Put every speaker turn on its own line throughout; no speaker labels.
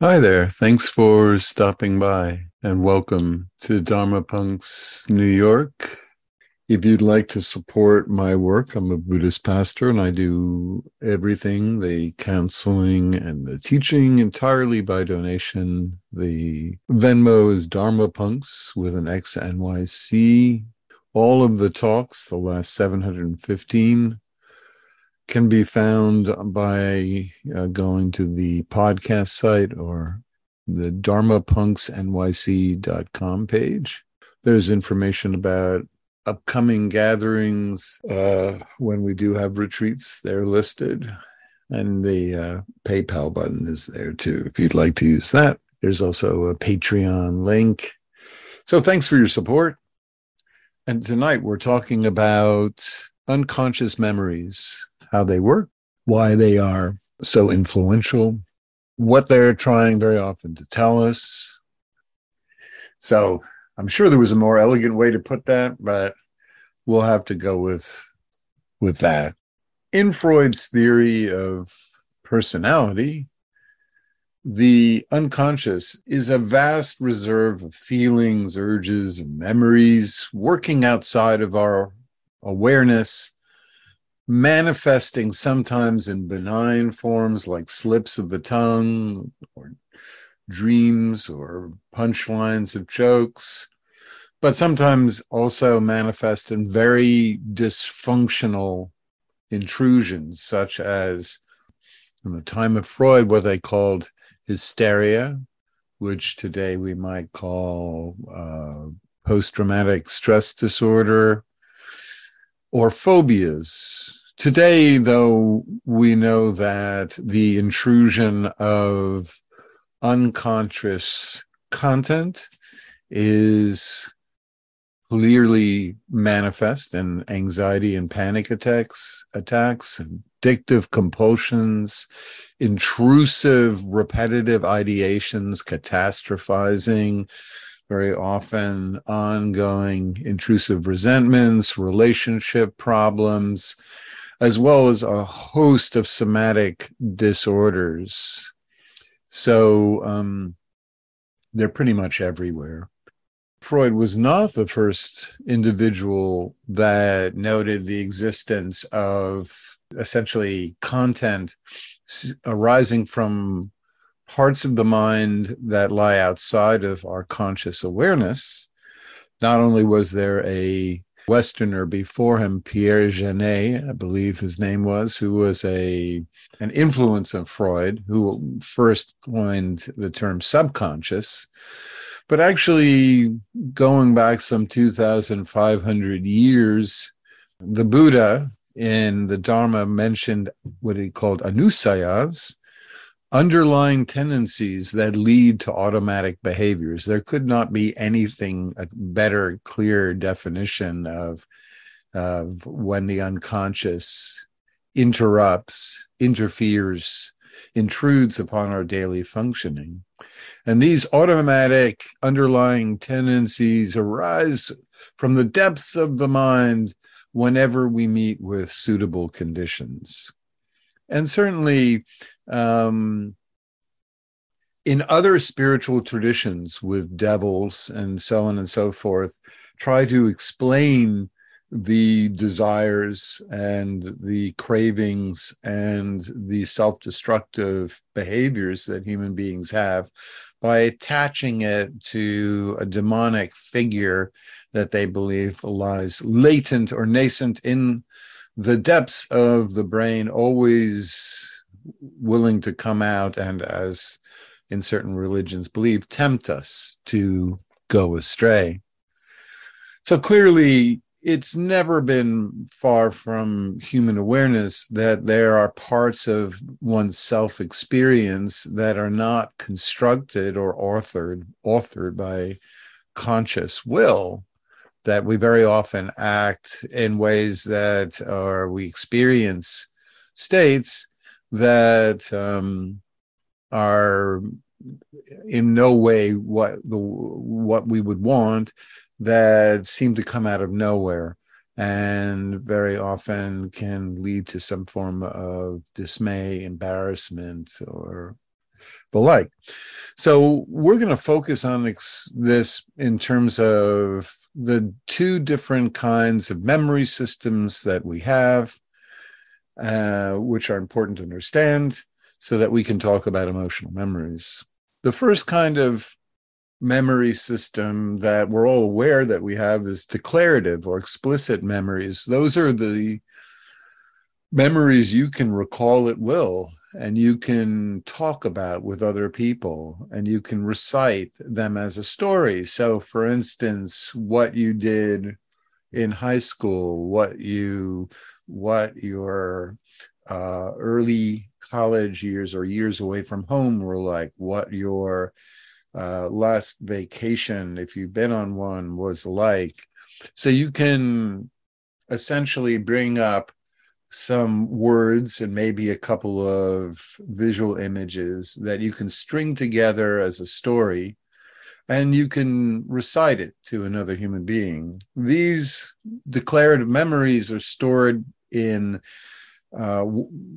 Hi there. Thanks for stopping by and welcome to Dharma Punx New York. If you'd like to support my work, I'm a Buddhist pastor and I do everything the counseling and the teaching entirely by donation. The Venmo is Dharma Punks with an X NYC. All of the talks, the last 715, can be found by uh, going to the podcast site or the dharmapunxnyc.com page. There's information about upcoming gatherings uh, when we do have retreats. They're listed. And the uh, PayPal button is there too, if you'd like to use that. There's also a Patreon link. So thanks for your support. And tonight we're talking about unconscious memories how they work, why they are so influential, what they're trying very often to tell us. So I'm sure there was a more elegant way to put that, but we'll have to go with with that. In Freud's theory of personality, the unconscious is a vast reserve of feelings, urges, and memories working outside of our awareness manifesting sometimes in benign forms like slips of the tongue or dreams or punchlines of jokes, but sometimes also manifest in very dysfunctional intrusions, such as in the time of Freud, what they called hysteria, which today we might call uh, post traumatic stress disorder, or phobias, Today, though, we know that the intrusion of unconscious content is clearly manifest in anxiety and panic attacks, attacks, addictive compulsions, intrusive, repetitive ideations, catastrophizing, very often ongoing intrusive resentments, relationship problems, as well as a host of somatic disorders. So um, they're pretty much everywhere. Freud was not the first individual that noted the existence of essentially content arising from parts of the mind that lie outside of our conscious awareness. Not only was there a Westerner before him, Pierre Janet, I believe his name was, who was a an influence of Freud, who first coined the term subconscious. But actually, going back some 2,500 years, the Buddha in the Dharma mentioned what he called anusayas, underlying tendencies that lead to automatic behaviors. There could not be anything a better, clear definition of, of when the unconscious interrupts, interferes, intrudes upon our daily functioning. And these automatic underlying tendencies arise from the depths of the mind whenever we meet with suitable conditions. And certainly, um, in other spiritual traditions with devils and so on and so forth, try to explain the desires and the cravings and the self destructive behaviors that human beings have by attaching it to a demonic figure that they believe lies latent or nascent in the depths of the brain, always willing to come out and, as in certain religions believe, tempt us to go astray. So clearly, it's never been far from human awareness that there are parts of one's self experience that are not constructed or authored authored by conscious will that we very often act in ways that are we experience states that um, are in no way what the what we would want that seem to come out of nowhere and very often can lead to some form of dismay embarrassment or the like. So we're going to focus on this in terms of the two different kinds of memory systems that we have, uh, which are important to understand so that we can talk about emotional memories. The first kind of memory system that we're all aware that we have is declarative or explicit memories. Those are the memories you can recall at will and you can talk about with other people and you can recite them as a story. So, for instance, what you did in high school, what you, what your uh, early college years or years away from home were like, what your uh, last vacation, if you've been on one, was like. So you can essentially bring up some words and maybe a couple of visual images that you can string together as a story and you can recite it to another human being. These declarative memories are stored in uh,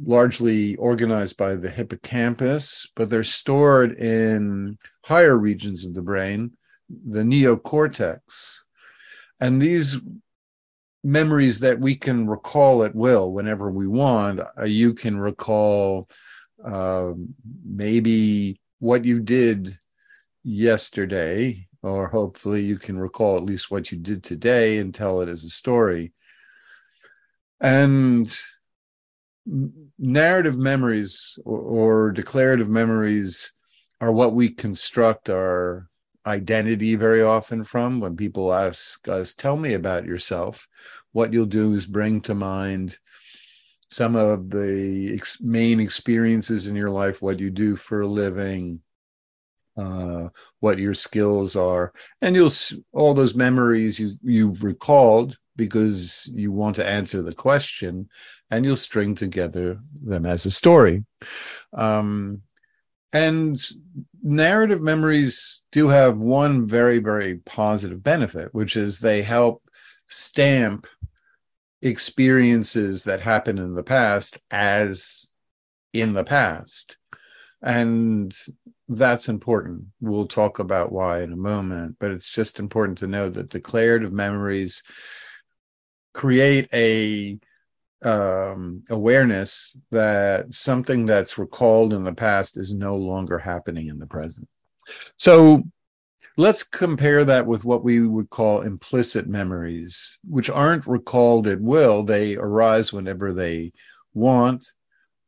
largely organized by the hippocampus, but they're stored in higher regions of the brain, the neocortex. And these memories that we can recall at will whenever we want, uh, you can recall uh, maybe what you did yesterday, or hopefully you can recall at least what you did today and tell it as a story. And narrative memories or, or, declarative memories are what we construct our identity very often from. When people ask us tell me about yourself. What you'll do is bring to mind some of the ex- main experiences in your life what you do for a living uh, what your skills are. And you'll all those memories you you've recalled because you want to answer the question and you'll string together them as a story. Um, and narrative memories do have one very, very positive benefit, which is they help stamp experiences that happened in the past as in the past. And that's important. We'll talk about why in a moment, but it's just important to know that declarative memories create a um, awareness that something that's recalled in the past is no longer happening in the present. So let's compare that with what we would call implicit memories, which aren't recalled at will. They arise whenever they want,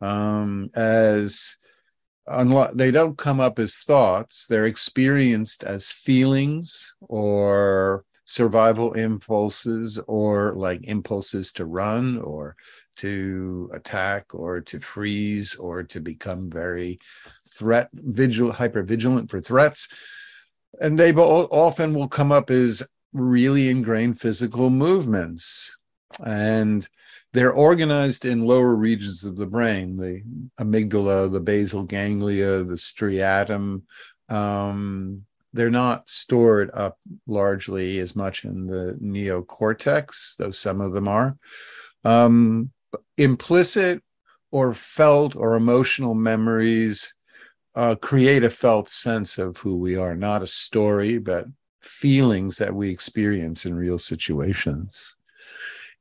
um, as unlo- they don't come up as thoughts. They're experienced as feelings or survival impulses or like impulses to run or to attack or to freeze or to become very threat vigilant hyper vigilant for threats. And they often will come up as really ingrained physical movements. And they're organized in lower regions of the brain the amygdala the basal ganglia the striatum um, they're not stored up largely as much in the neocortex, though some of them are. Um, implicit or felt or emotional memories uh, create a felt sense of who we are, not a story, but feelings that we experience in real situations.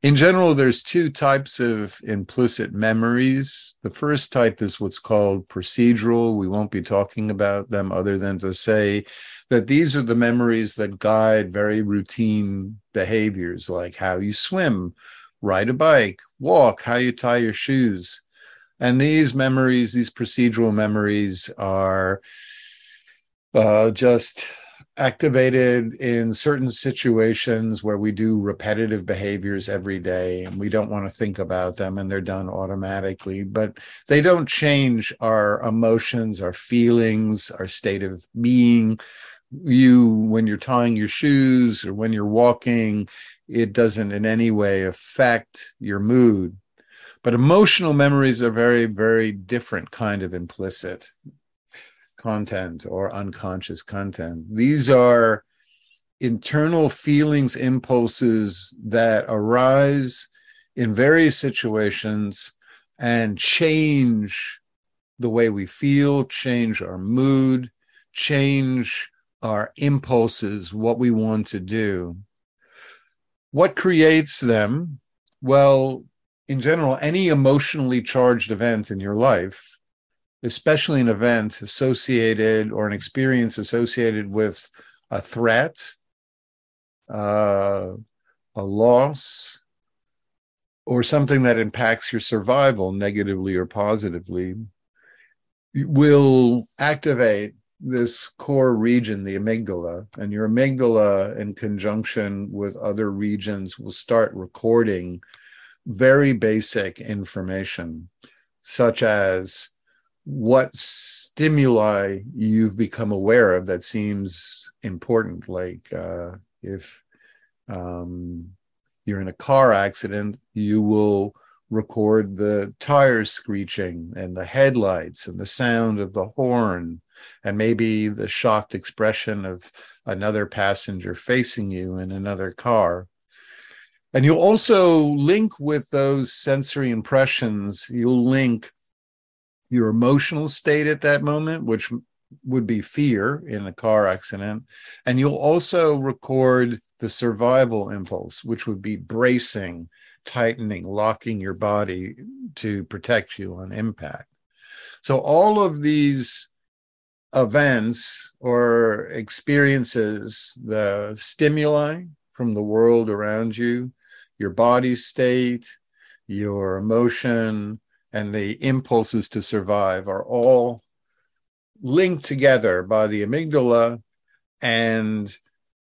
In general, there's two types of implicit memories. The first type is what's called procedural. We won't be talking about them other than to say that these are the memories that guide very routine behaviors like how you swim, ride a bike, walk, how you tie your shoes. And these memories, these procedural memories, are uh, just activated in certain situations where we do repetitive behaviors every day and we don't want to think about them and they're done automatically but they don't change our emotions our feelings our state of being you when you're tying your shoes or when you're walking it doesn't in any way affect your mood but emotional memories are very very different kind of implicit content or unconscious content. These are internal feelings, impulses that arise in various situations and change the way we feel, change our mood, change our impulses, what we want to do. What creates them? Well, in general, any emotionally charged event in your life, especially an event associated or an experience associated with a threat, uh, a loss, or something that impacts your survival negatively or positively, will activate this core region, the amygdala, and your amygdala, in conjunction with other regions, will start recording very basic information, such as what stimuli you've become aware of that seems important, like uh, if um, you're in a car accident, you will record the tires screeching and the headlights and the sound of the horn and maybe the shocked expression of another passenger facing you in another car. And you'll also link with those sensory impressions, you'll link your emotional state at that moment, which would be fear in a car accident. And you'll also record the survival impulse, which would be bracing, tightening, locking your body to protect you on impact. So all of these events or experiences, the stimuli from the world around you, your body state, your emotion, and the impulses to survive are all linked together by the amygdala and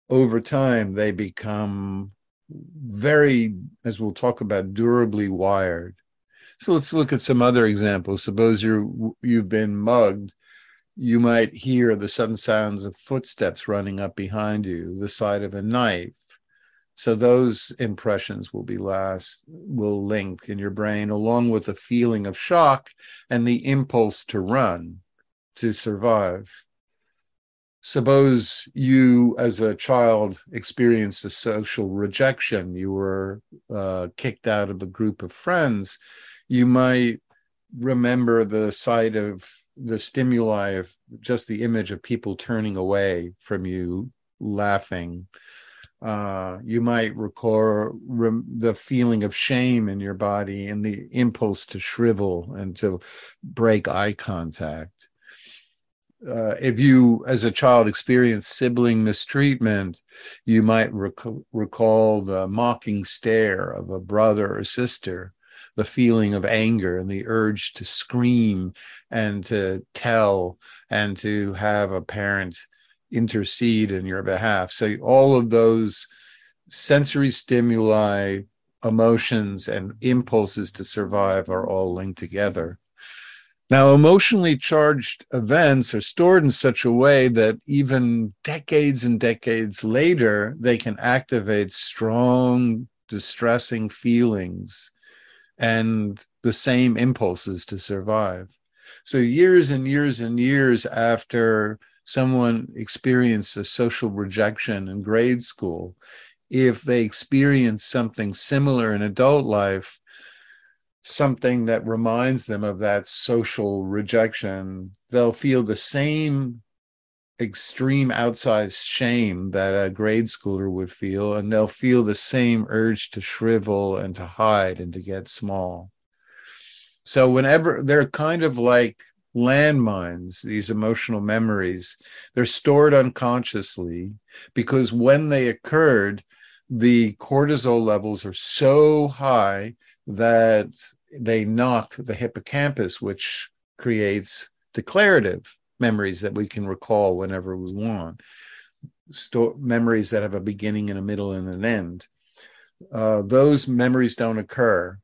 over time they become very as we'll talk about durably wired. So let's look at some other examples. Suppose you're you've been mugged you might hear the sudden sounds of footsteps running up behind you the sight of a knife. So those impressions will be last will link in your brain along with the feeling of shock and the impulse to run to survive. Suppose you, as a child, experienced a social rejection, you were uh, kicked out of a group of friends, you might remember the sight of the stimuli of just the image of people turning away from you, laughing. Uh, you might recall rem- the feeling of shame in your body and the impulse to shrivel and to break eye contact uh, if you, as a child, experienced sibling mistreatment, you might rec- recall the mocking stare of a brother or sister, the feeling of anger and the urge to scream and to tell and to have a parent intercede in your behalf. So, all of those sensory stimuli, emotions, and impulses to survive are all linked together. Now, emotionally charged events are stored in such a way that even decades and decades later, they can activate strong, distressing feelings and the same impulses to survive. So, years and years and years after someone experienced a social rejection in grade school, if they experience something similar in adult life, something that reminds them of that social rejection, they'll feel the same extreme outsized shame that a grade schooler would feel, and they'll feel the same urge to shrivel and to hide and to get small. So, whenever they're kind of like landmines, these emotional memories, they're stored unconsciously because when they occurred, the cortisol levels are so high that they knock the hippocampus, which creates declarative memories that we can recall whenever we want, Store, memories that have a beginning and a middle and an end. Uh, those memories don't occur.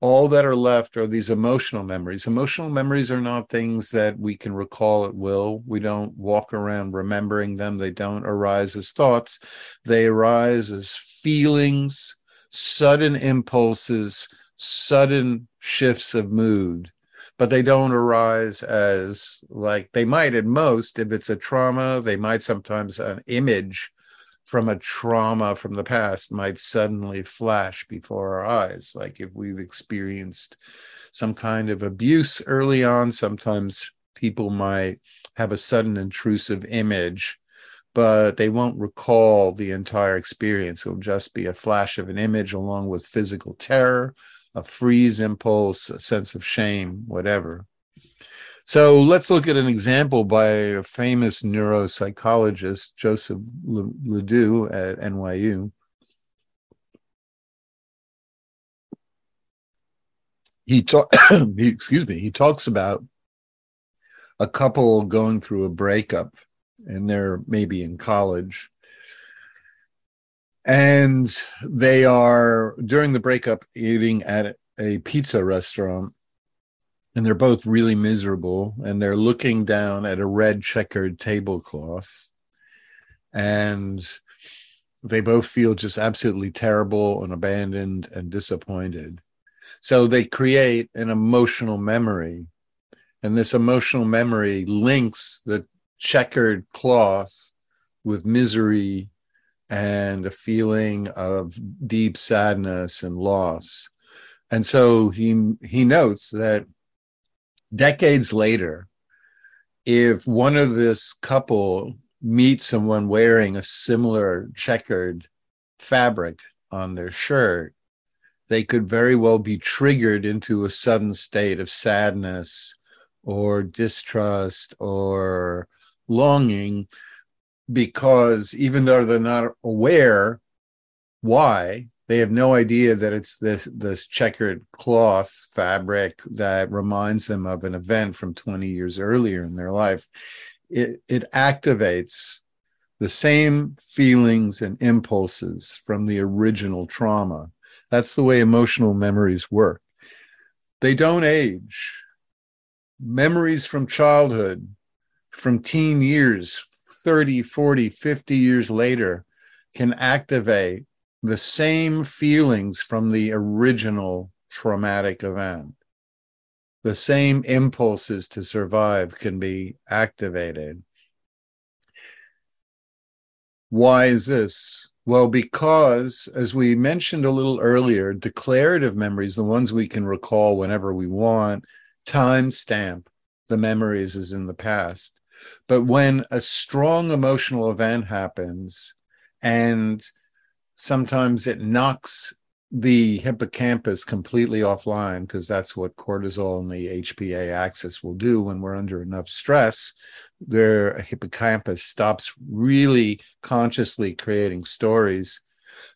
All that are left are these emotional memories. Emotional memories are not things that we can recall at will. We don't walk around remembering them. They don't arise as thoughts. They arise as feelings, sudden impulses, sudden shifts of mood, but they don't arise as like they might at most if it's a trauma, they might sometimes an image from a trauma from the past might suddenly flash before our eyes. Like if we've experienced some kind of abuse early on. Sometimes people might have a sudden intrusive image, but they won't recall the entire experience. It'll just be a flash of an image along with physical terror, a freeze impulse, a sense of shame, whatever. So let's look at an example by a famous neuropsychologist, Joseph LeDoux at NYU. He talk, excuse me, he talks about a couple going through a breakup and they're maybe in college and they are during the breakup eating at a pizza restaurant and they're both really miserable and they're looking down at a red checkered tablecloth. And they both feel just absolutely terrible and abandoned and disappointed. So they create an emotional memory. And this emotional memory links the checkered cloth with misery and a feeling of deep sadness and loss. And so he he notes that decades later, if one of this couple meets someone wearing a similar checkered fabric on their shirt, they could very well be triggered into a sudden state of sadness or distrust or longing because even though they're not aware why they have no idea that it's this this checkered cloth fabric that reminds them of an event from 20 years earlier in their life. It it activates the same feelings and impulses from the original trauma. That's the way emotional memories work. They don't age. Memories from childhood from teen years 30 40 50 years later can activate the same feelings from the original traumatic event. The same impulses to survive can be activated. Why is this? Well, because, as we mentioned a little earlier, declarative memories, the ones we can recall whenever we want, time stamp the memories as in the past. But when a strong emotional event happens and sometimes it knocks the hippocampus completely offline because that's what cortisol and the HPA axis will do when we're under enough stress. Their hippocampus stops really consciously creating stories.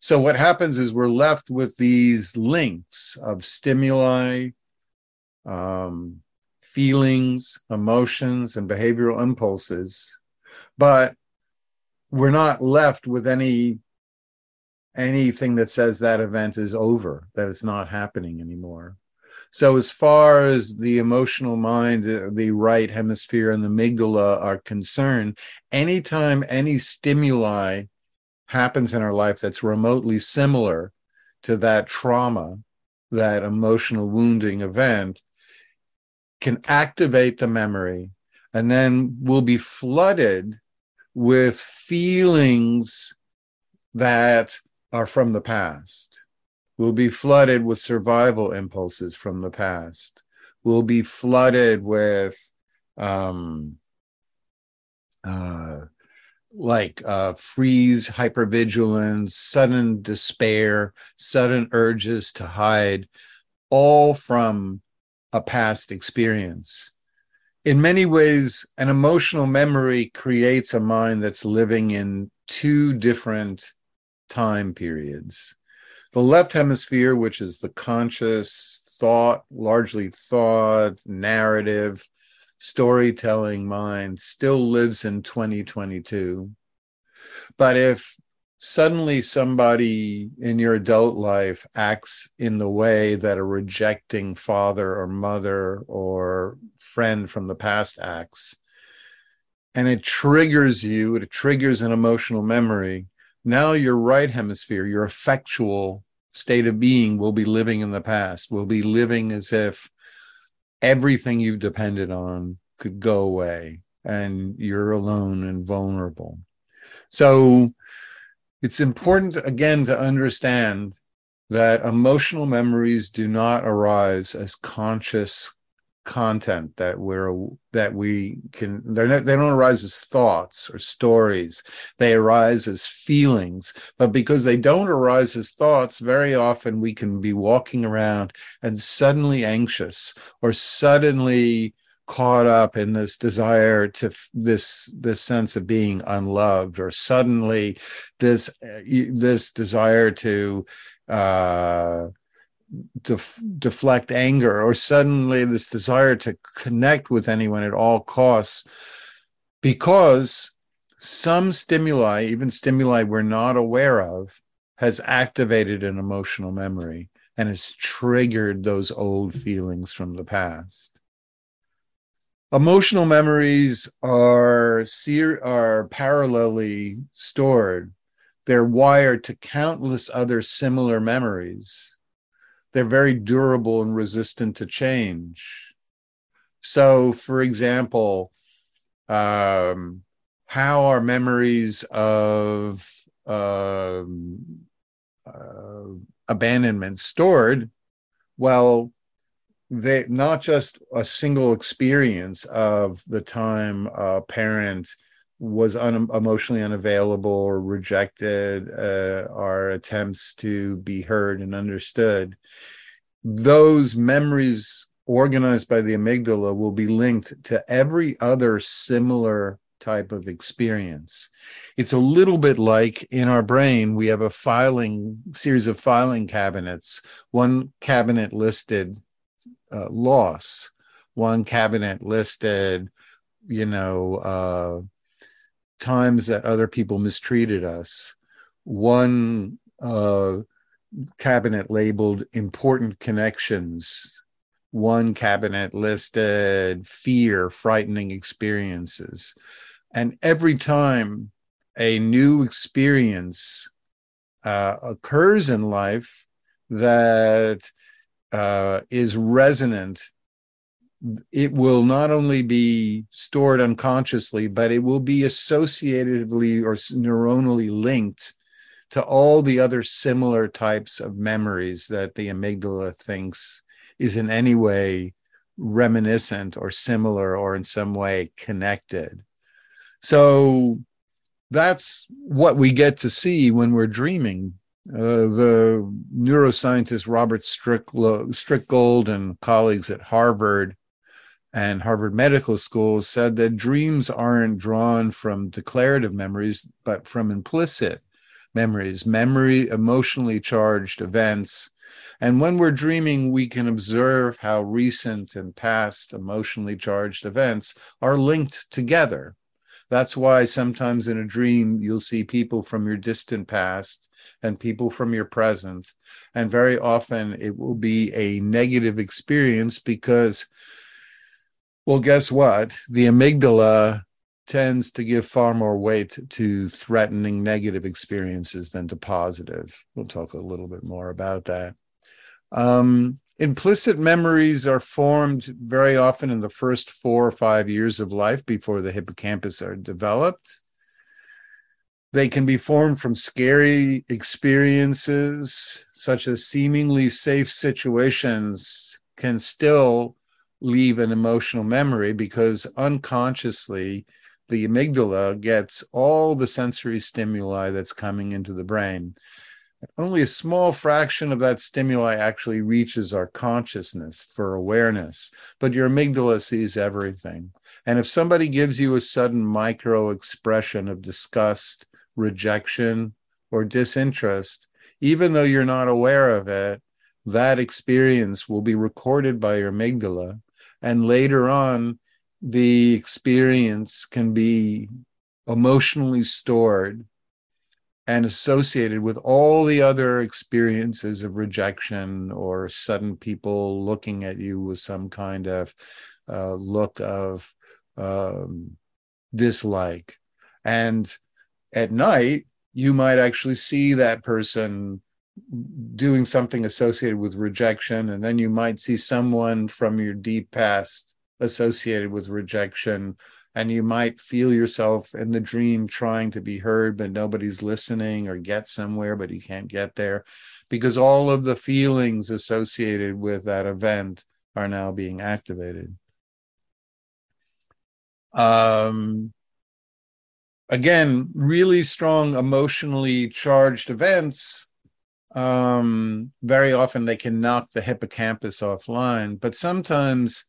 So what happens is we're left with these links of stimuli, um, feelings, emotions, and behavioral impulses, but we're not left with any anything that says that event is over, that it's not happening anymore. So, as far as the emotional mind, uh, the right hemisphere, and the amygdala are concerned, anytime any stimuli happens in our life that's remotely similar to that trauma, that emotional wounding event, can activate the memory and then we'll be flooded with feelings that are from the past. We'll be flooded with survival impulses from the past. We'll be flooded with um, uh, like uh, freeze, hypervigilance, sudden despair, sudden urges to hide, all from a past experience. In many ways, an emotional memory creates a mind that's living in two different time periods. The left hemisphere, which is the conscious thought, largely thought, narrative, storytelling mind, still lives in 2022. But if suddenly somebody in your adult life acts in the way that a rejecting father or mother or friend from the past acts, and it triggers you, it triggers an emotional memory, now your right hemisphere, your effectual state of being will be living in the past, will be living as if everything you depended on could go away and you're alone and vulnerable. So it's important again to understand that emotional memories do not arise as conscious content that we're that we can they're not they don't arise as thoughts or stories. They arise as feelings. But because they don't arise as thoughts very often we can be walking around and suddenly anxious or suddenly caught up in this desire to this this sense of being unloved or suddenly this this desire to uh def- deflect anger or suddenly this desire to connect with anyone at all costs because some stimuli even stimuli we're not aware of has activated an emotional memory and has triggered those old feelings from the past emotional memories are ser- are parallelly stored. They're wired to countless other similar memories. They're very durable and resistant to change. So for example um, how are memories of um, uh, abandonment stored? Well they not just a single experience of the time a parent was un, emotionally unavailable or rejected uh, our attempts to be heard and understood those memories organized by the amygdala will be linked to every other similar type of experience. It's a little bit like in our brain we have a filing series of filing cabinets one cabinet listed uh, loss. One cabinet listed, you know, uh, times that other people mistreated us. One uh, cabinet labeled important connections. One cabinet listed fear, frightening experiences. And every time a new experience uh, occurs in life that uh, is resonant, it will not only be stored unconsciously, but it will be associatively or neuronally linked to all the other similar types of memories that the amygdala thinks is in any way reminiscent or similar or in some way connected. So that's what we get to see when we're dreaming uh, the neuroscientist Robert Stickgold and colleagues at Harvard and Harvard Medical School said that dreams aren't drawn from declarative memories, but from implicit memories, memory, emotionally charged events. And when we're dreaming, we can observe how recent and past emotionally charged events are linked together. That's why sometimes in a dream, you'll see people from your distant past and people from your present. And very often it will be a negative experience because, well, guess what? The amygdala tends to give far more weight to threatening negative experiences than to positive. We'll talk a little bit more about that. Um, implicit memories are formed very often in the first four or five years of life before the hippocampus are developed. They can be formed from scary experiences, such as seemingly safe situations, can still leave an emotional memory because unconsciously the amygdala gets all the sensory stimuli that's coming into the brain only a small fraction of that stimuli actually reaches our consciousness for awareness, but your amygdala sees everything. And if somebody gives you a sudden micro expression of disgust, rejection, or disinterest, even though you're not aware of it, that experience will be recorded by your amygdala. And later on, the experience can be emotionally stored and associated with all the other experiences of rejection or sudden people looking at you with some kind of uh, look of um, dislike. And at night, you might actually see that person doing something associated with rejection. And then you might see someone from your deep past associated with rejection and you might feel yourself in the dream trying to be heard but nobody's listening or get somewhere but you can't get there because all of the feelings associated with that event are now being activated. Um again really strong emotionally charged events. Um very often they can knock the hippocampus offline but sometimes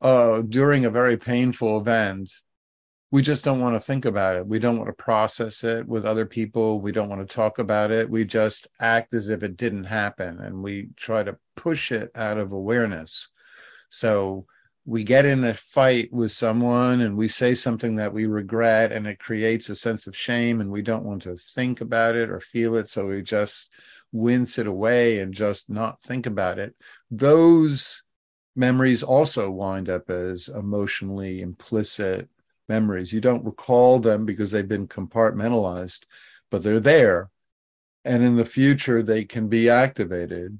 uh, during a very painful event, we just don't want to think about it. We don't want to process it with other people. We don't want to talk about it. We just act as if it didn't happen and we try to push it out of awareness. So we get in a fight with someone and we say something that we regret and it creates a sense of shame and we don't want to think about it or feel it. So we just wince it away and just not think about it. Those memories also wind up as emotionally implicit memories. You don't recall them because they've been compartmentalized, but they're there. And in the future, they can be activated.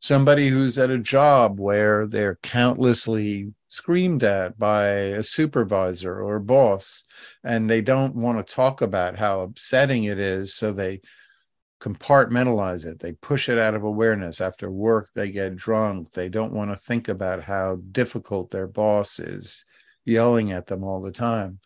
Somebody who's at a job where they're countlessly screamed at by a supervisor or boss, and they don't want to talk about how upsetting it is. So they compartmentalize it. They push it out of awareness. After work, they get drunk. They don't want to think about how difficult their boss is yelling at them all the time.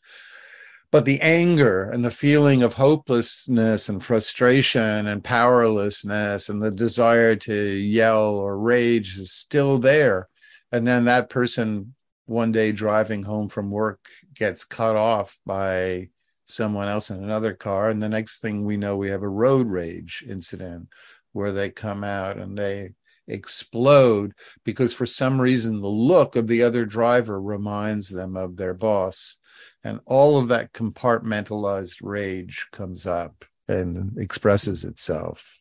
But the anger and the feeling of hopelessness and frustration and powerlessness and the desire to yell or rage is still there. And then that person, one day driving home from work, gets cut off by someone else in another car. And the next thing we know, we have a road rage incident where they come out and they explode because for some reason the look of the other driver reminds them of their boss. And all of that compartmentalized rage comes up and expresses itself.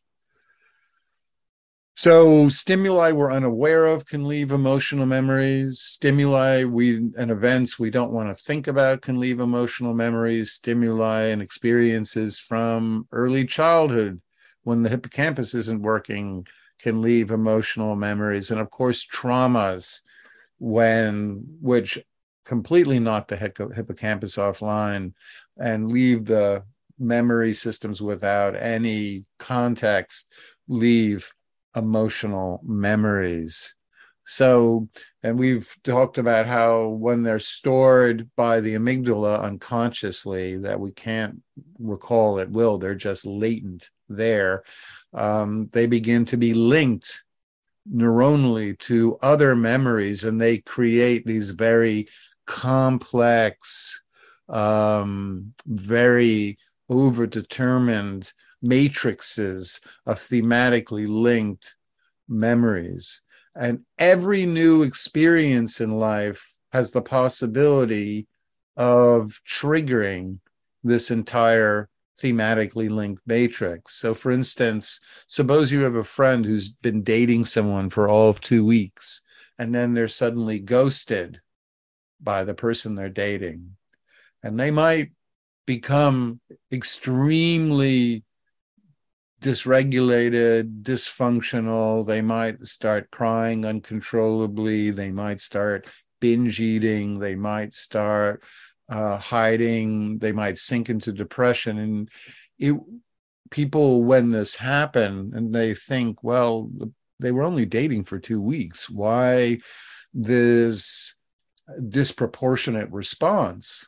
So stimuli we're unaware of can leave emotional memories. Stimuli we and events we don't want to think about can leave emotional memories. Stimuli and experiences from early childhood when the hippocampus isn't working can leave emotional memories. And of course, traumas when which completely knock the hippocampus offline and leave the memory systems without any context leave emotional memories. So, and we've talked about how when they're stored by the amygdala unconsciously, that we can't recall at will, they're just latent there. Um, they begin to be linked neuronally to other memories, and they create these very complex, um, very overdetermined matrices of thematically linked memories. And every new experience in life has the possibility of triggering this entire thematically linked matrix. So, for instance, suppose you have a friend who's been dating someone for all of two weeks, and then they're suddenly ghosted by the person they're dating. And they might become extremely dysregulated, dysfunctional. They might start crying uncontrollably. They might start binge eating. They might start uh, hiding. They might sink into depression. And it, people, when this happen, and they think, well, they were only dating for two weeks. Why this disproportionate response?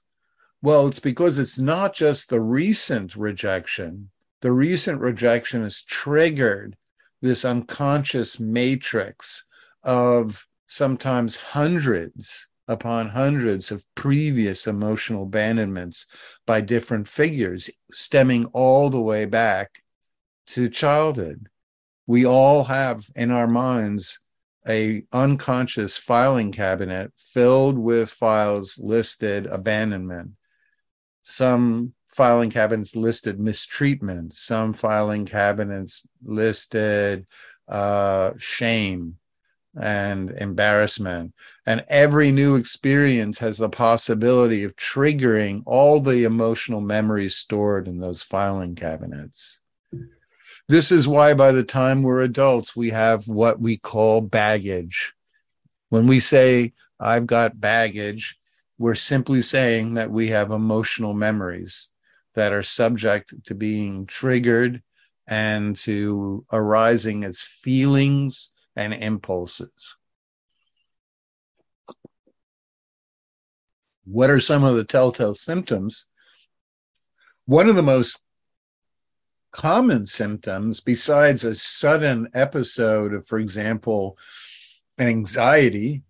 Well, it's because it's not just the recent rejection the recent rejection has triggered this unconscious matrix of sometimes hundreds upon hundreds of previous emotional abandonments by different figures, stemming all the way back to childhood. We all have in our minds a unconscious filing cabinet filled with files listed abandonment. Some filing cabinets listed mistreatment, some filing cabinets listed uh, shame and embarrassment. And every new experience has the possibility of triggering all the emotional memories stored in those filing cabinets. This is why, by the time we're adults, we have what we call baggage. When we say, I've got baggage, we're simply saying that we have emotional memories that are subject to being triggered and to arising as feelings and impulses. What are some of the telltale symptoms? One of the most common symptoms, besides a sudden episode of, for example, anxiety,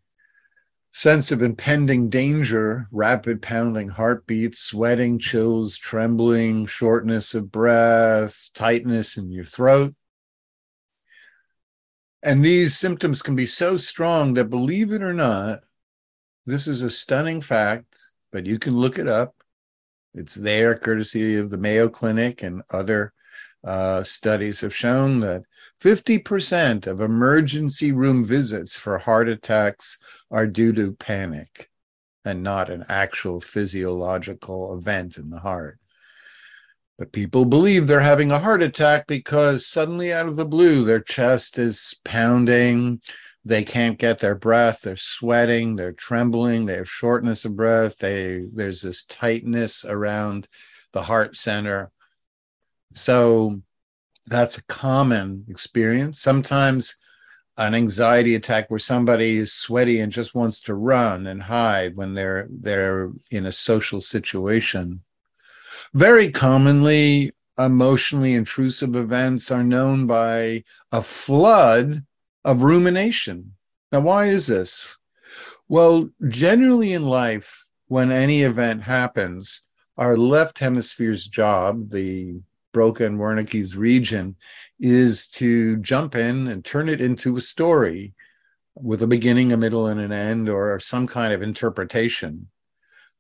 sense of impending danger, rapid pounding heartbeats, sweating, chills, trembling, shortness of breath, tightness in your throat. And these symptoms can be so strong that, believe it or not, this is a stunning fact, but you can look it up. It's there, courtesy of the Mayo Clinic and other uh, studies have shown that 50% of emergency room visits for heart attacks are due to panic and not an actual physiological event in the heart. But people believe they're having a heart attack because suddenly, out of the blue, their chest is pounding. They can't get their breath. They're sweating. They're trembling. They have shortness of breath. They there's this tightness around the heart center so that's a common experience. Sometimes an anxiety attack where somebody is sweaty and just wants to run and hide when they're they're in a social situation. Very commonly, emotionally intrusive events are known by a flood of rumination. Now, why is this? Well, generally in life, when any event happens, our left hemisphere's job, the Broca and Wernicke's region is to jump in and turn it into a story with a beginning, a middle, and an end, or some kind of interpretation.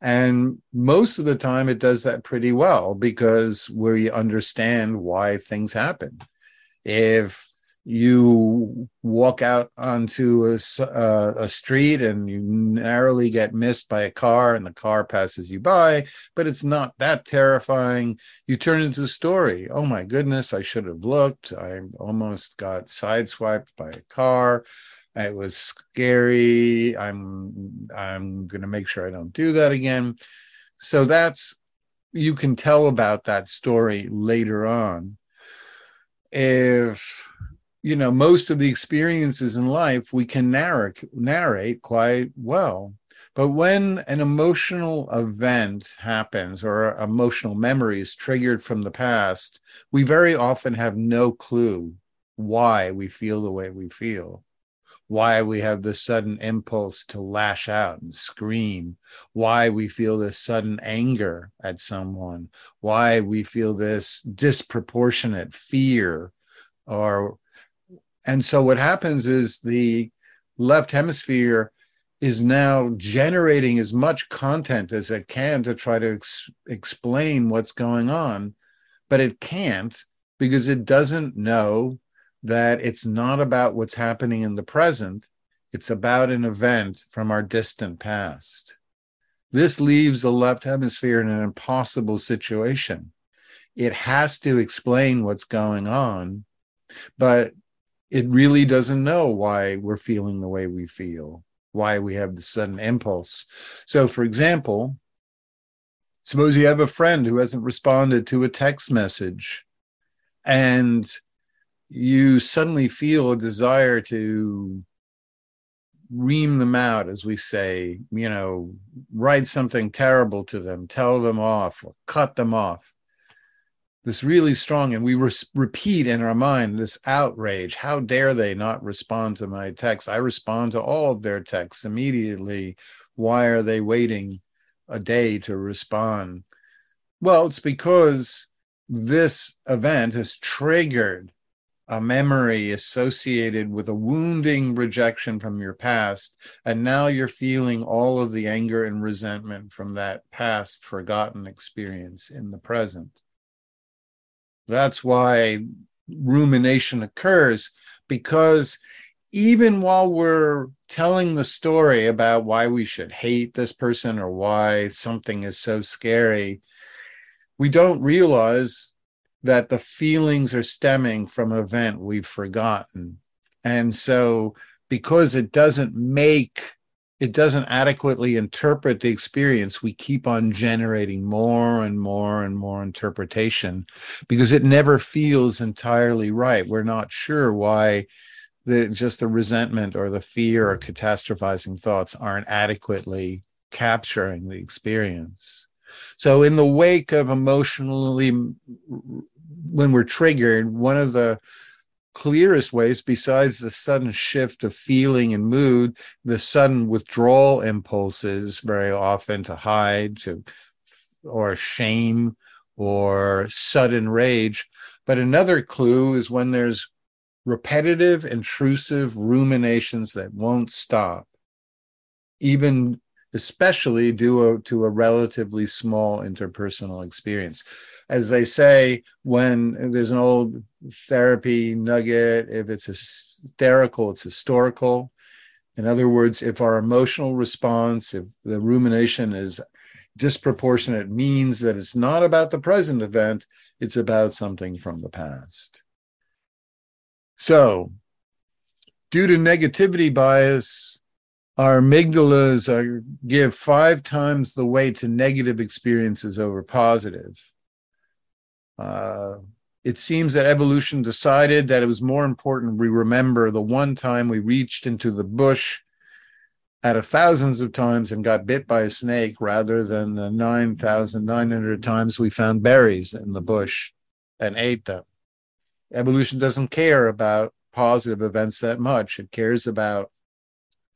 And most of the time, it does that pretty well because we understand why things happen. If you walk out onto a, uh, a street and you narrowly get missed by a car and the car passes you by, but it's not that terrifying. You turn into a story. Oh my goodness, I should have looked. I almost got sideswiped by a car. It was scary. I'm I'm going to make sure I don't do that again. So that's you can tell about that story later on. If you know most of the experiences in life we can narrate narrate quite well. But when an emotional event happens or emotional memory is triggered from the past we very often have no clue why we feel the way we feel why we have this sudden impulse to lash out and scream, why we feel this sudden anger at someone, why we feel this disproportionate fear or and so what happens is the left hemisphere is now generating as much content as it can to try to ex- explain what's going on, but it can't because it doesn't know that it's not about what's happening in the present, it's about an event from our distant past. This leaves the left hemisphere in an impossible situation. It has to explain what's going on, but it really doesn't know why we're feeling the way we feel, why we have the sudden impulse. So, for example, suppose you have a friend who hasn't responded to a text message and you suddenly feel a desire to ream them out, as we say, you know, write something terrible to them, tell them off, or cut them off this really strong and we re- repeat in our mind this outrage how dare they not respond to my text i respond to all of their texts immediately. Why are they waiting a day to respond? Well it's because this event has triggered a memory associated with a wounding rejection from your past and now you're feeling all of the anger and resentment from that past forgotten experience in the present that's why rumination occurs because even while we're telling the story about why we should hate this person or why something is so scary, we don't realize that the feelings are stemming from an event we've forgotten. And so, because it doesn't make it doesn't adequately interpret the experience, we keep on generating more and more and more interpretation because it never feels entirely right. We're not sure why the just the resentment or the fear or catastrophizing thoughts aren't adequately capturing the experience. So in the wake of emotionally when we're triggered, one of the clearest ways, besides the sudden shift of feeling and mood, the sudden withdrawal impulses, very often to hide, to or shame or sudden rage. But another clue is when there's repetitive, intrusive ruminations that won't stop, even especially due uh, to a relatively small interpersonal experience as they say, when there's an old therapy nugget, if it's hysterical, it's historical. In other words, if our emotional response, if the rumination is disproportionate, means that it's not about the present event, it's about something from the past. So, due to negativity bias, our amygdalas are, give five times the weight to negative experiences over positive. Uh, it seems that evolution decided that it was more important we remember the one time we reached into the bush out of thousands of times and got bit by a snake rather than the 9,900 times we found berries in the bush and ate them. Evolution doesn't care about positive events that much. It cares about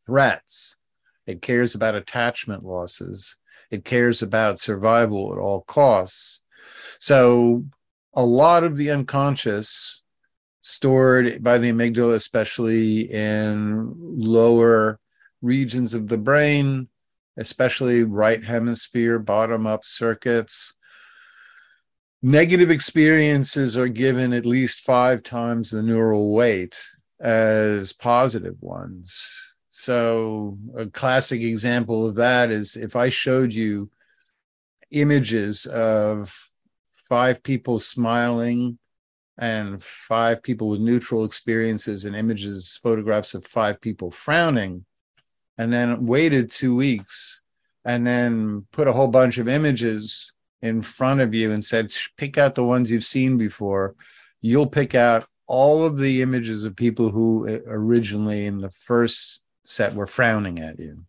threats. It cares about attachment losses. It cares about survival at all costs. So a lot of the unconscious stored by the amygdala, especially in lower regions of the brain, especially right hemisphere, bottom up circuits. Negative experiences are given at least five times the neural weight as positive ones. So, a classic example of that is if I showed you images of five people smiling and five people with neutral experiences and images, photographs of five people frowning, and then waited two weeks and then put a whole bunch of images in front of you and said, pick out the ones you've seen before. You'll pick out all of the images of people who eh, originally in the first set were frowning at you.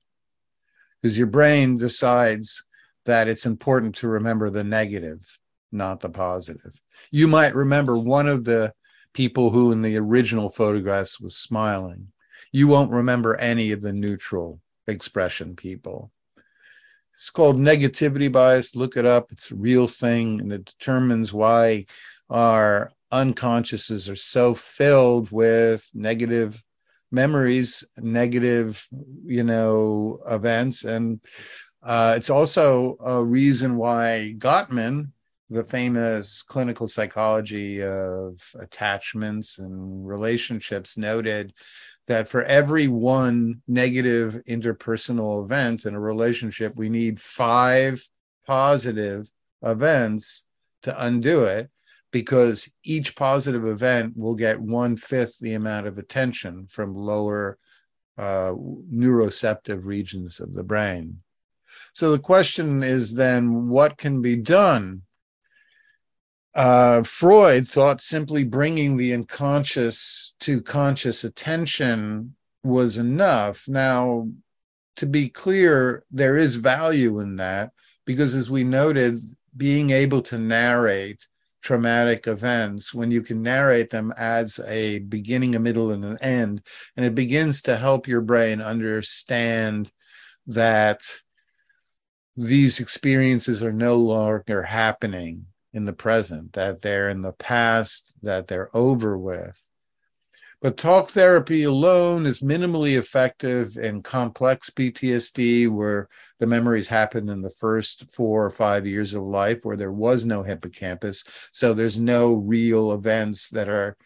Because your brain decides that it's important to remember the negative not the positive. You might remember one of the people who in the original photographs was smiling. You won't remember any of the neutral expression people. It's called negativity bias. Look it up. It's a real thing and it determines why our unconsciouses are so filled with negative memories, negative, you know, events. And uh, it's also a reason why Gottman, the famous clinical psychology of attachments and relationships noted that for every one negative interpersonal event in a relationship, we need five positive events to undo it because each positive event will get one fifth the amount of attention from lower uh, neuroceptive regions of the brain. So the question is then what can be done uh, Freud thought simply bringing the unconscious to conscious attention was enough. Now, to be clear, there is value in that because, as we noted, being able to narrate traumatic events, when you can narrate them, as a beginning, a middle, and an end. And it begins to help your brain understand that these experiences are no longer happening in the present, that they're in the past, that they're over with. But talk therapy alone is minimally effective in complex PTSD, where the memories happen in the first four or five years of life, where there was no hippocampus. So there's no real events that are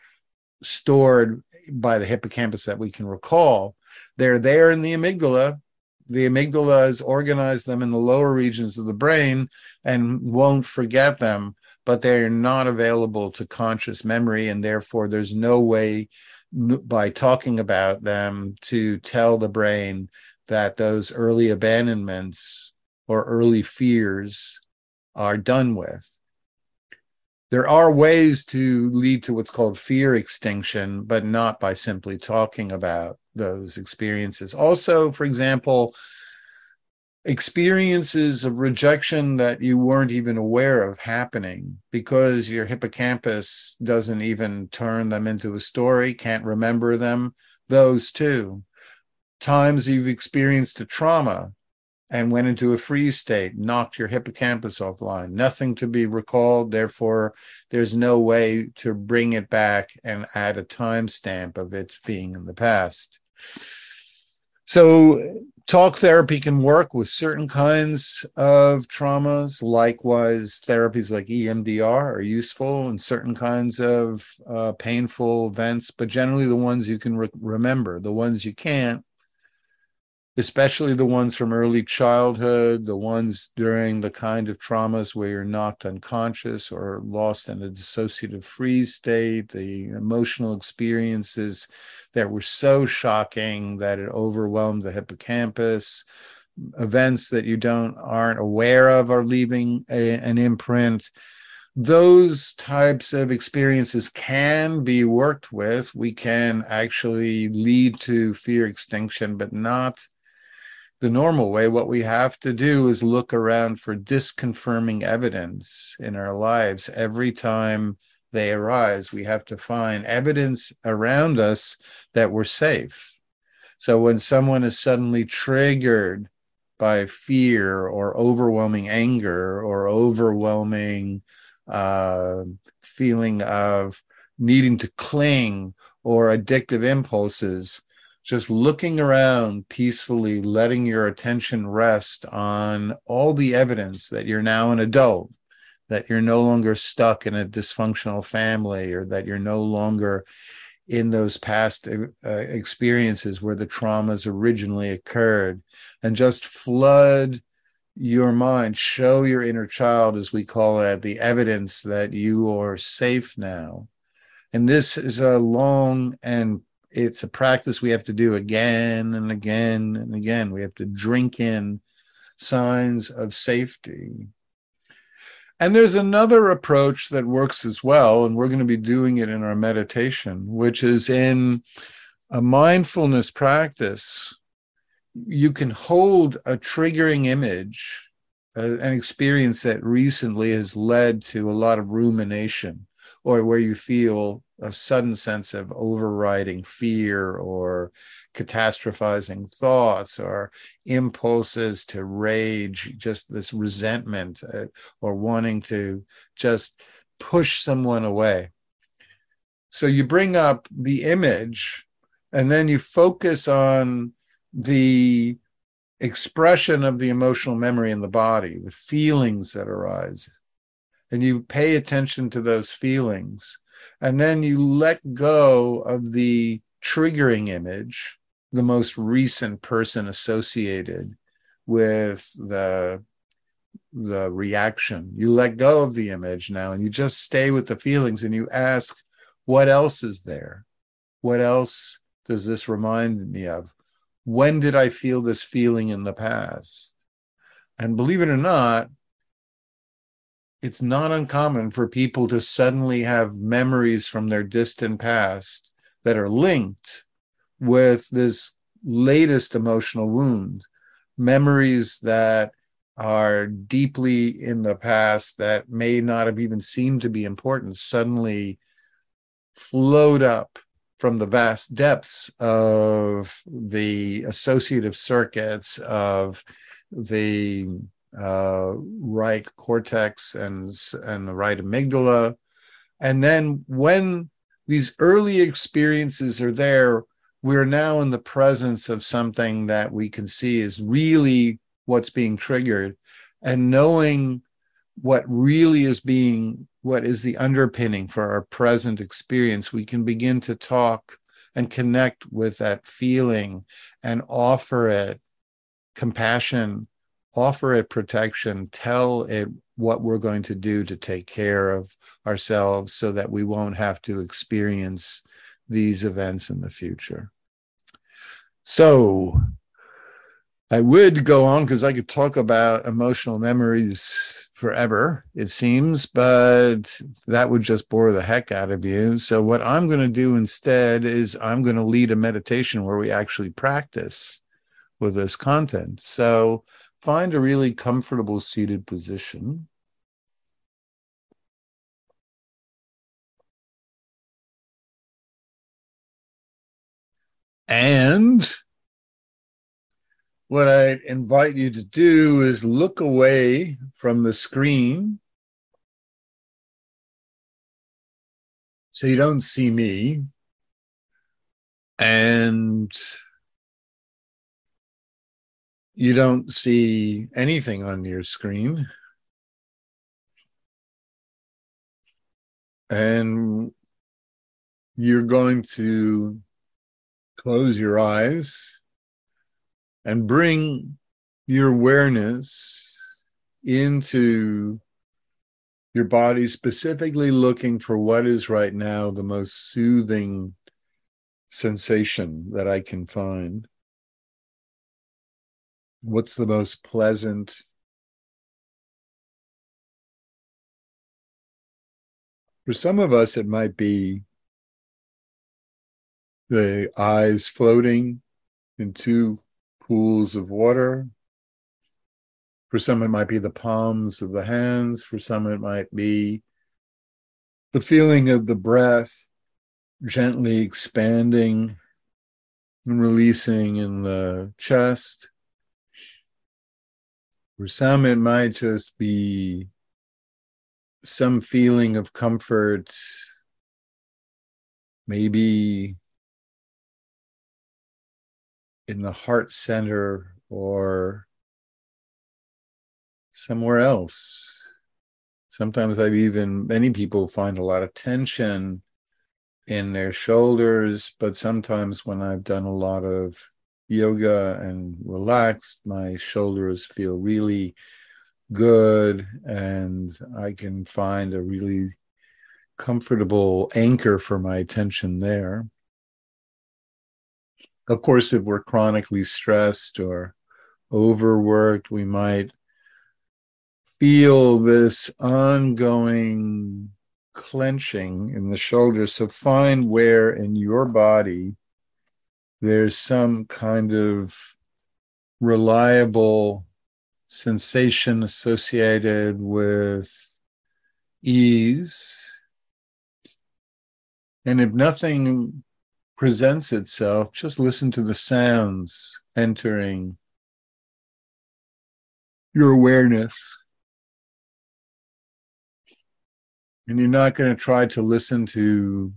stored by the hippocampus that we can recall. They're there in the amygdala. The amygdala has organized them in the lower regions of the brain and won't forget them but they're not available to conscious memory, and therefore there's no way by talking about them to tell the brain that those early abandonments or early fears are done with. There are ways to lead to what's called fear extinction, but not by simply talking about those experiences. Also, for example, experiences of rejection that you weren't even aware of happening because your hippocampus doesn't even turn them into a story, can't remember them, those too. Times you've experienced a trauma and went into a freeze state, knocked your hippocampus offline, nothing to be recalled. Therefore, there's no way to bring it back and add a timestamp of it being in the past. So, talk therapy can work with certain kinds of traumas. Likewise, therapies like EMDR are useful in certain kinds of uh, painful events, but generally the ones you can re- remember. The ones you can't, especially the ones from early childhood, the ones during the kind of traumas where you're knocked unconscious or lost in a dissociative freeze state, the emotional experiences that were so shocking that it overwhelmed the hippocampus, events that you don't aren't aware of are leaving a, an imprint those types of experiences can be worked with. We can actually lead to fear extinction, but not the normal way, what we have to do is look around for disconfirming evidence in our lives. Every time they arise, we have to find evidence around us that we're safe. So when someone is suddenly triggered by fear or overwhelming anger or overwhelming uh, feeling of needing to cling or addictive impulses, just looking around peacefully, letting your attention rest on all the evidence that you're now an adult, that you're no longer stuck in a dysfunctional family, or that you're no longer in those past uh, experiences where the traumas originally occurred, and just flood your mind, show your inner child, as we call it, the evidence that you are safe now. And this is a long and it's a practice we have to do again and again and again. We have to drink in signs of safety. And there's another approach that works as well, and we're going to be doing it in our meditation, which is in a mindfulness practice. You can hold a triggering image, uh, an experience that recently has led to a lot of rumination, or where you feel a sudden sense of overriding fear or catastrophizing thoughts or impulses to rage, just this resentment uh, or wanting to just push someone away. So you bring up the image and then you focus on the expression of the emotional memory in the body, the feelings that arise. And you pay attention to those feelings and then you let go of the triggering image, the most recent person associated with the the reaction. You let go of the image now and you just stay with the feelings and you ask, what else is there? What else does this remind me of? When did I feel this feeling in the past? And believe it or not, it's not uncommon for people to suddenly have memories from their distant past that are linked with this latest emotional wound, memories that are deeply in the past that may not have even seemed to be important suddenly float up from the vast depths of the associative circuits of the uh, right cortex and and the right amygdala, and then when these early experiences are there, we're now in the presence of something that we can see is really what's being triggered, and knowing what really is being what is the underpinning for our present experience, we can begin to talk and connect with that feeling and offer it compassion offer it protection, tell it what we're going to do to take care of ourselves so that we won't have to experience these events in the future. So, I would go on because I could talk about emotional memories forever, it seems, but that would just bore the heck out of you. So, what I'm going to do instead is I'm going to lead a meditation where we actually practice with this content. So, find a really comfortable seated position. And what I invite you to do is look away from the screen so you don't see me. And you don't see anything on your screen. And you're going to close your eyes and bring your awareness into your body, specifically looking for what is right now the most soothing sensation that I can find. What's the most pleasant? For some of us, it might be the eyes floating in two pools of water. For some, it might be the palms of the hands. For some, it might be the feeling of the breath gently expanding and releasing in the chest. For some, it might just be some feeling of comfort, maybe in the heart center or somewhere else. Sometimes I've even, many people find a lot of tension in their shoulders, but sometimes when I've done a lot of yoga and relaxed, my shoulders feel really good and I can find a really comfortable anchor for my attention there. Of course, if we're chronically stressed or overworked, we might feel this ongoing clenching in the shoulders. So find where in your body there's some kind of reliable sensation associated with ease. And if nothing presents itself, just listen to the sounds entering your awareness. And you're not going to try to listen to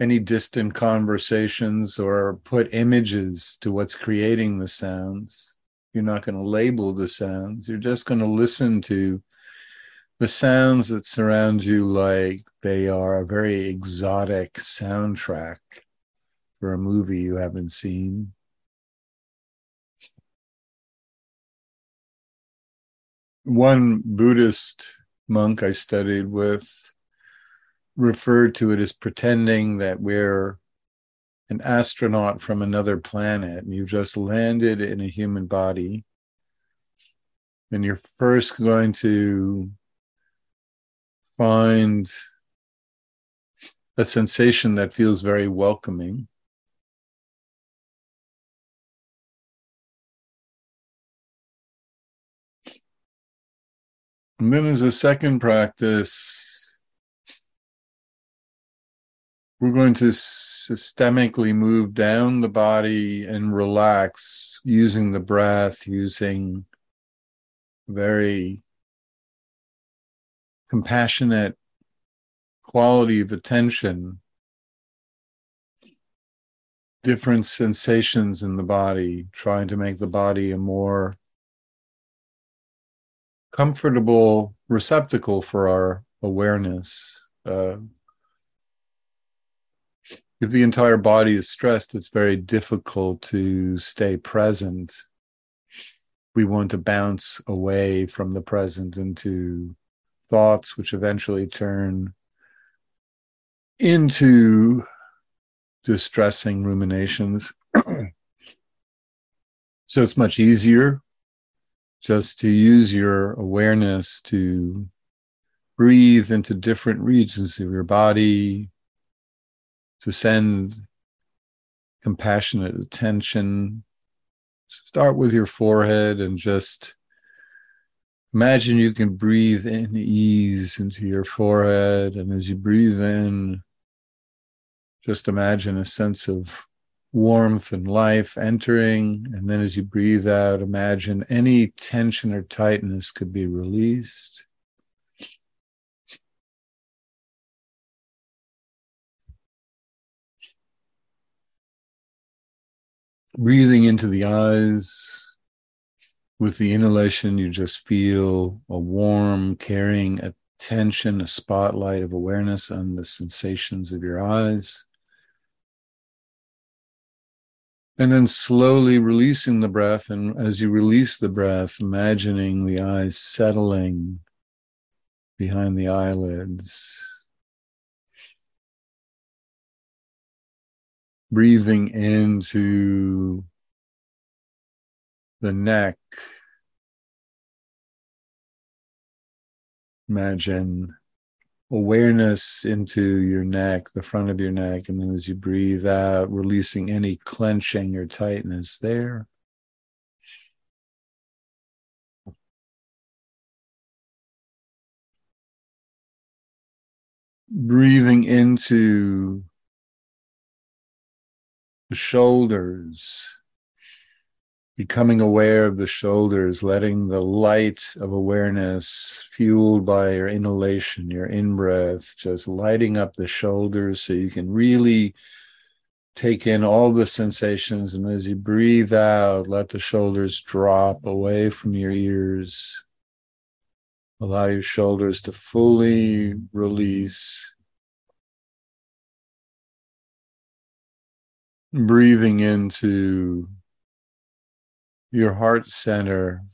any distant conversations or put images to what's creating the sounds. You're not going to label the sounds. You're just going to listen to the sounds that surround you like they are a very exotic soundtrack for a movie you haven't seen. One Buddhist monk I studied with referred to it as pretending that we're an astronaut from another planet and you've just landed in a human body and you're first going to find a sensation that feels very welcoming. And then, as a second practice, we're going to systemically move down the body and relax using the breath, using very compassionate quality of attention, different sensations in the body, trying to make the body a more comfortable receptacle for our awareness. Uh, if the entire body is stressed, it's very difficult to stay present. We want to bounce away from the present into thoughts, which eventually turn into distressing ruminations. So it's much easier just to use your awareness to breathe into different regions of your body, to send compassionate attention. Start with your forehead and just imagine you can breathe in ease into your forehead. And as you breathe in, just imagine a sense of warmth and life entering. And then as you breathe out, imagine any tension or tightness could be released. Breathing into the eyes. With the inhalation, you just feel a warm, caring attention, a spotlight of awareness on the sensations of your eyes. And then slowly releasing the breath. And as you release the breath, imagining the eyes settling behind the eyelids. Breathing into the neck. Imagine awareness into your neck, the front of your neck. And then as you breathe out, releasing any clenching or tightness there. Breathing into the shoulders becoming aware of the shoulders, letting the light of awareness fueled by your inhalation, your in breath, just lighting up the shoulders so you can really take in all the sensations. And as you breathe out, let the shoulders drop away from your ears. Allow your shoulders to fully release. Breathing into your heart center.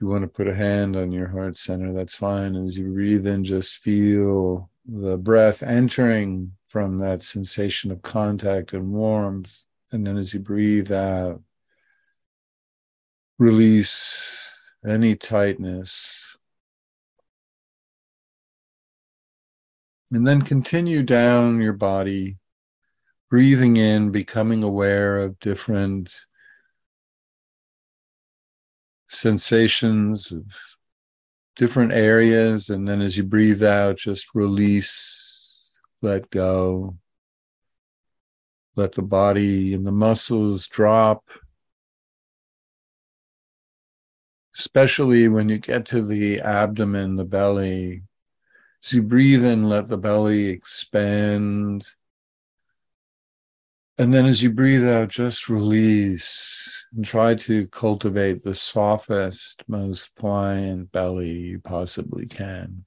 You want to put a hand on your heart center, that's fine. As you breathe in, just feel the breath entering from that sensation of contact and warmth. And then as you breathe out, release any tightness. And then continue down your body breathing in, becoming aware of different sensations of different areas. And then as you breathe out, just release, let go. Let the body and the muscles drop. Especially when you get to the abdomen, the belly. As you breathe in, let the belly expand and then as you breathe out, just release and try to cultivate the softest, most pliant belly you possibly can.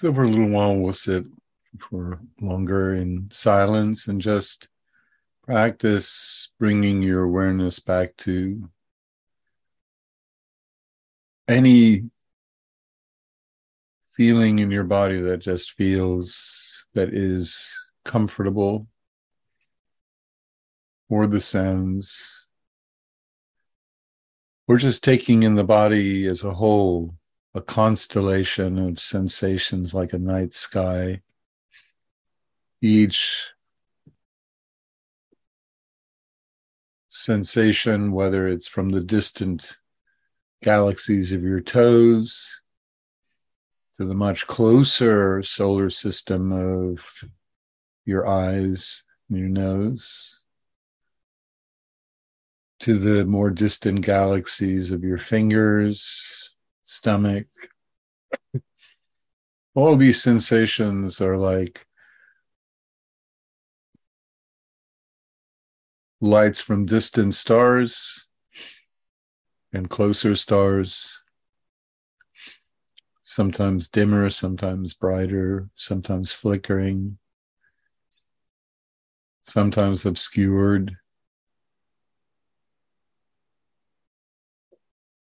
So, for a little while, we'll sit for longer in silence and just practice bringing your awareness back to any feeling in your body that just feels that is comfortable or the sounds or just taking in the body as a whole a constellation of sensations like a night sky. Each sensation, whether it's from the distant galaxies of your toes to the much closer solar system of your eyes and your nose, to the more distant galaxies of your fingers stomach. All these sensations are like lights from distant stars and closer stars, sometimes dimmer, sometimes brighter, sometimes flickering, sometimes obscured.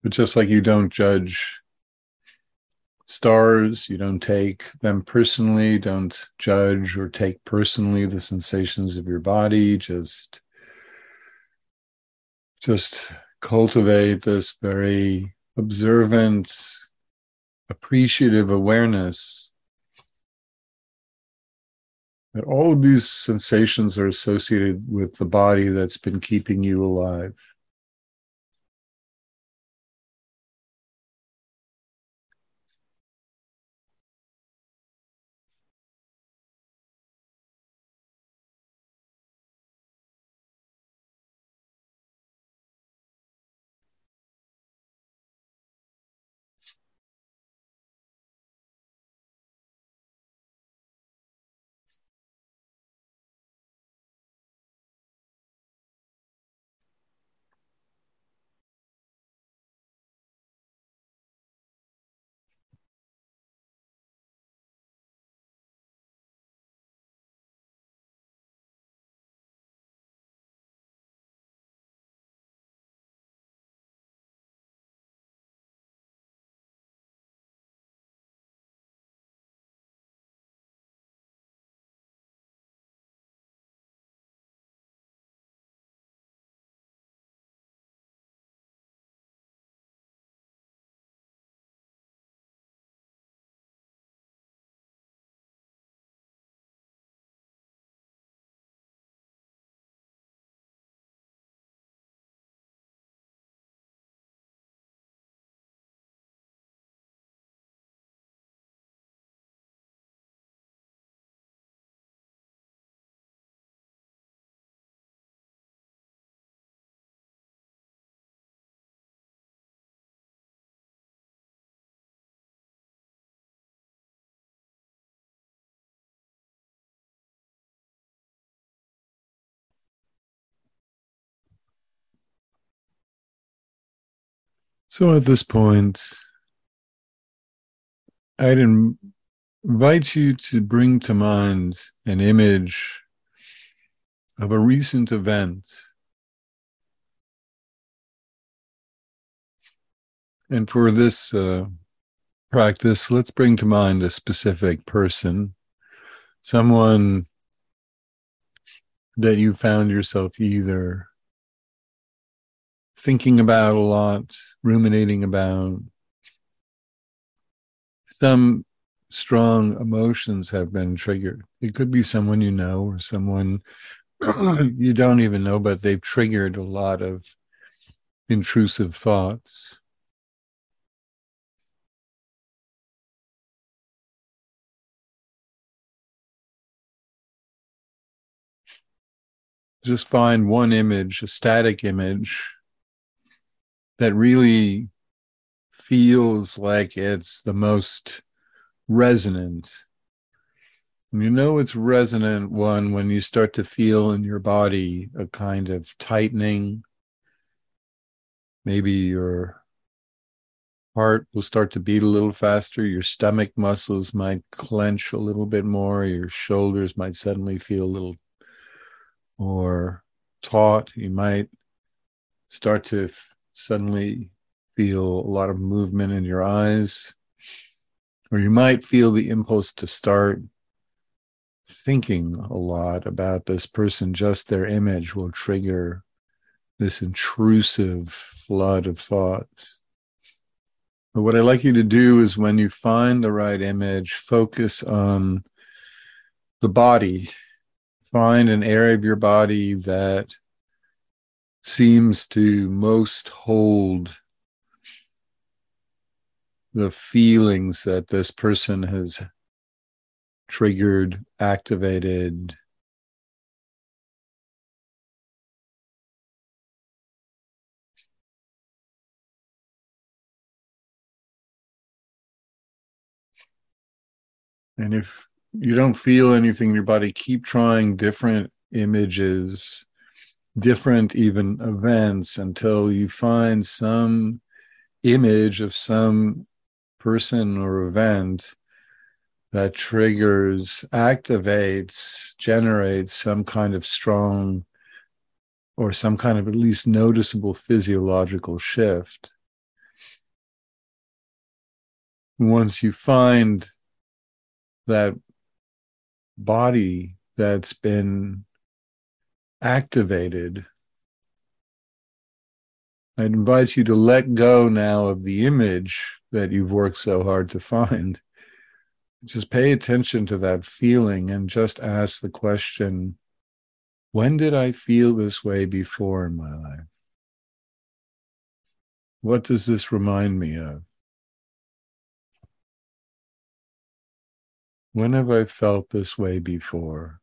But just like you don't judge stars, you don't take them personally, don't judge or take personally the sensations of your body, just just cultivate this very observant, appreciative awareness that all of these sensations are associated with the body that's been keeping you alive. So at this point, I'd invite you to bring to mind an image of a recent event. And for this uh, practice, let's bring to mind a specific person, someone that you found yourself either thinking about a lot, ruminating about. Some strong emotions have been triggered. It could be someone you know or someone you don't even know, but they've triggered a lot of intrusive thoughts. Just find one image, a static image that really feels like it's the most resonant. And you know it's resonant one when you start to feel in your body a kind of tightening. Maybe your heart will start to beat a little faster. Your stomach muscles might clench a little bit more. Your shoulders might suddenly feel a little more taut. You might start to suddenly feel a lot of movement in your eyes. Or you might feel the impulse to start thinking a lot about this person, just their image will trigger this intrusive flood of thoughts. But what I like you to do is when you find the right image, focus on the body. Find an area of your body that seems to most hold the feelings that this person has triggered, activated, And if you don't feel anything in your body, keep trying different images, different even events until you find some image of some person or event that triggers, activates, generates some kind of strong or some kind of at least noticeable physiological shift. Once you find that body that's been activated. I'd invite you to let go now of the image that you've worked so hard to find. Just pay attention to that feeling and just ask the question when did I feel this way before in my life? What does this remind me of? When have I felt this way before?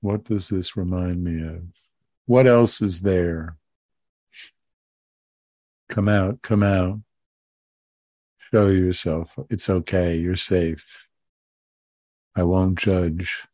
What does this remind me of? What else is there? Come out, come out. Show yourself. It's okay. You're safe. I won't judge.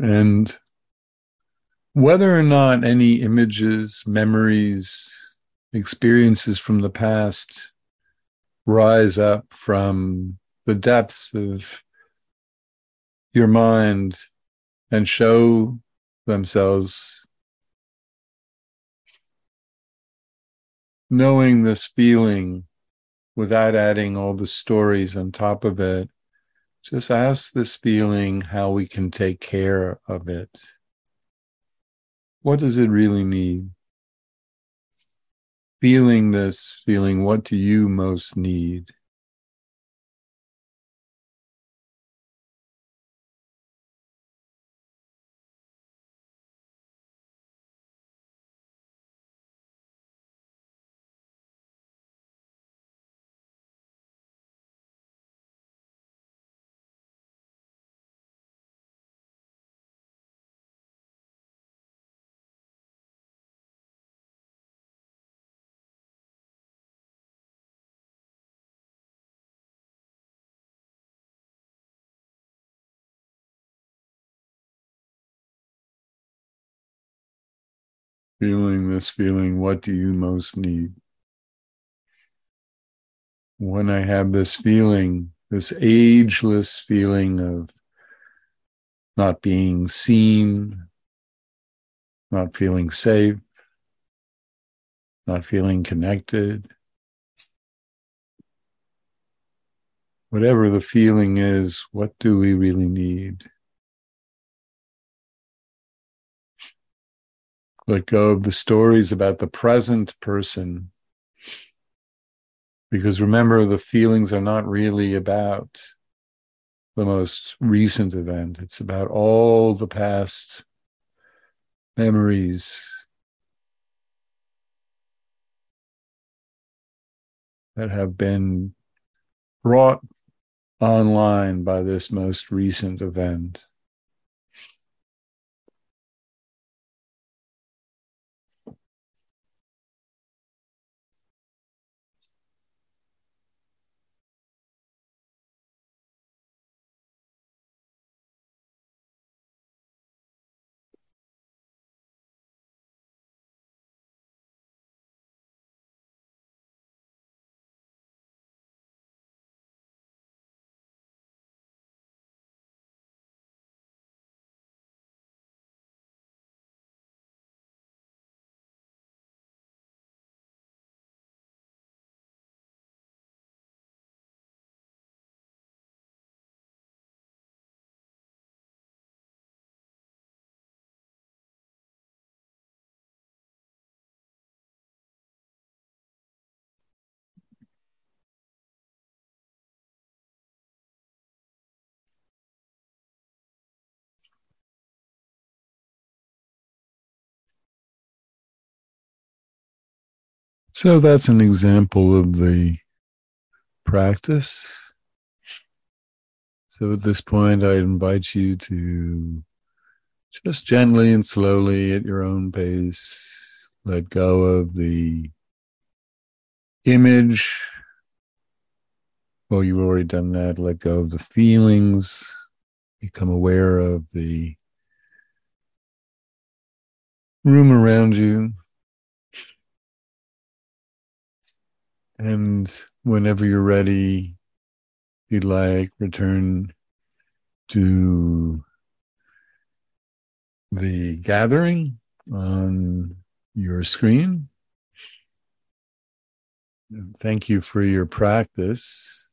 And whether or not any images, memories, experiences from the past rise up from the depths of your mind and show themselves knowing this feeling without adding all the stories on top of it just ask this feeling how we can take care of it. What does it really need? Feeling this feeling, what do you most need? Feeling this feeling, what do you most need? When I have this feeling, this ageless feeling of not being seen, not feeling safe, not feeling connected. Whatever the feeling is, what do we really need? Let go of the stories about the present person. Because remember, the feelings are not really about the most recent event, it's about all the past memories that have been brought online by this most recent event. So that's an example of the practice. So at this point, I invite you to just gently and slowly at your own pace let go of the image. Well, you've already done that. Let go of the feelings. Become aware of the room around you. And whenever you're ready, you'd like, return to the gathering on your screen. Thank you for your practice.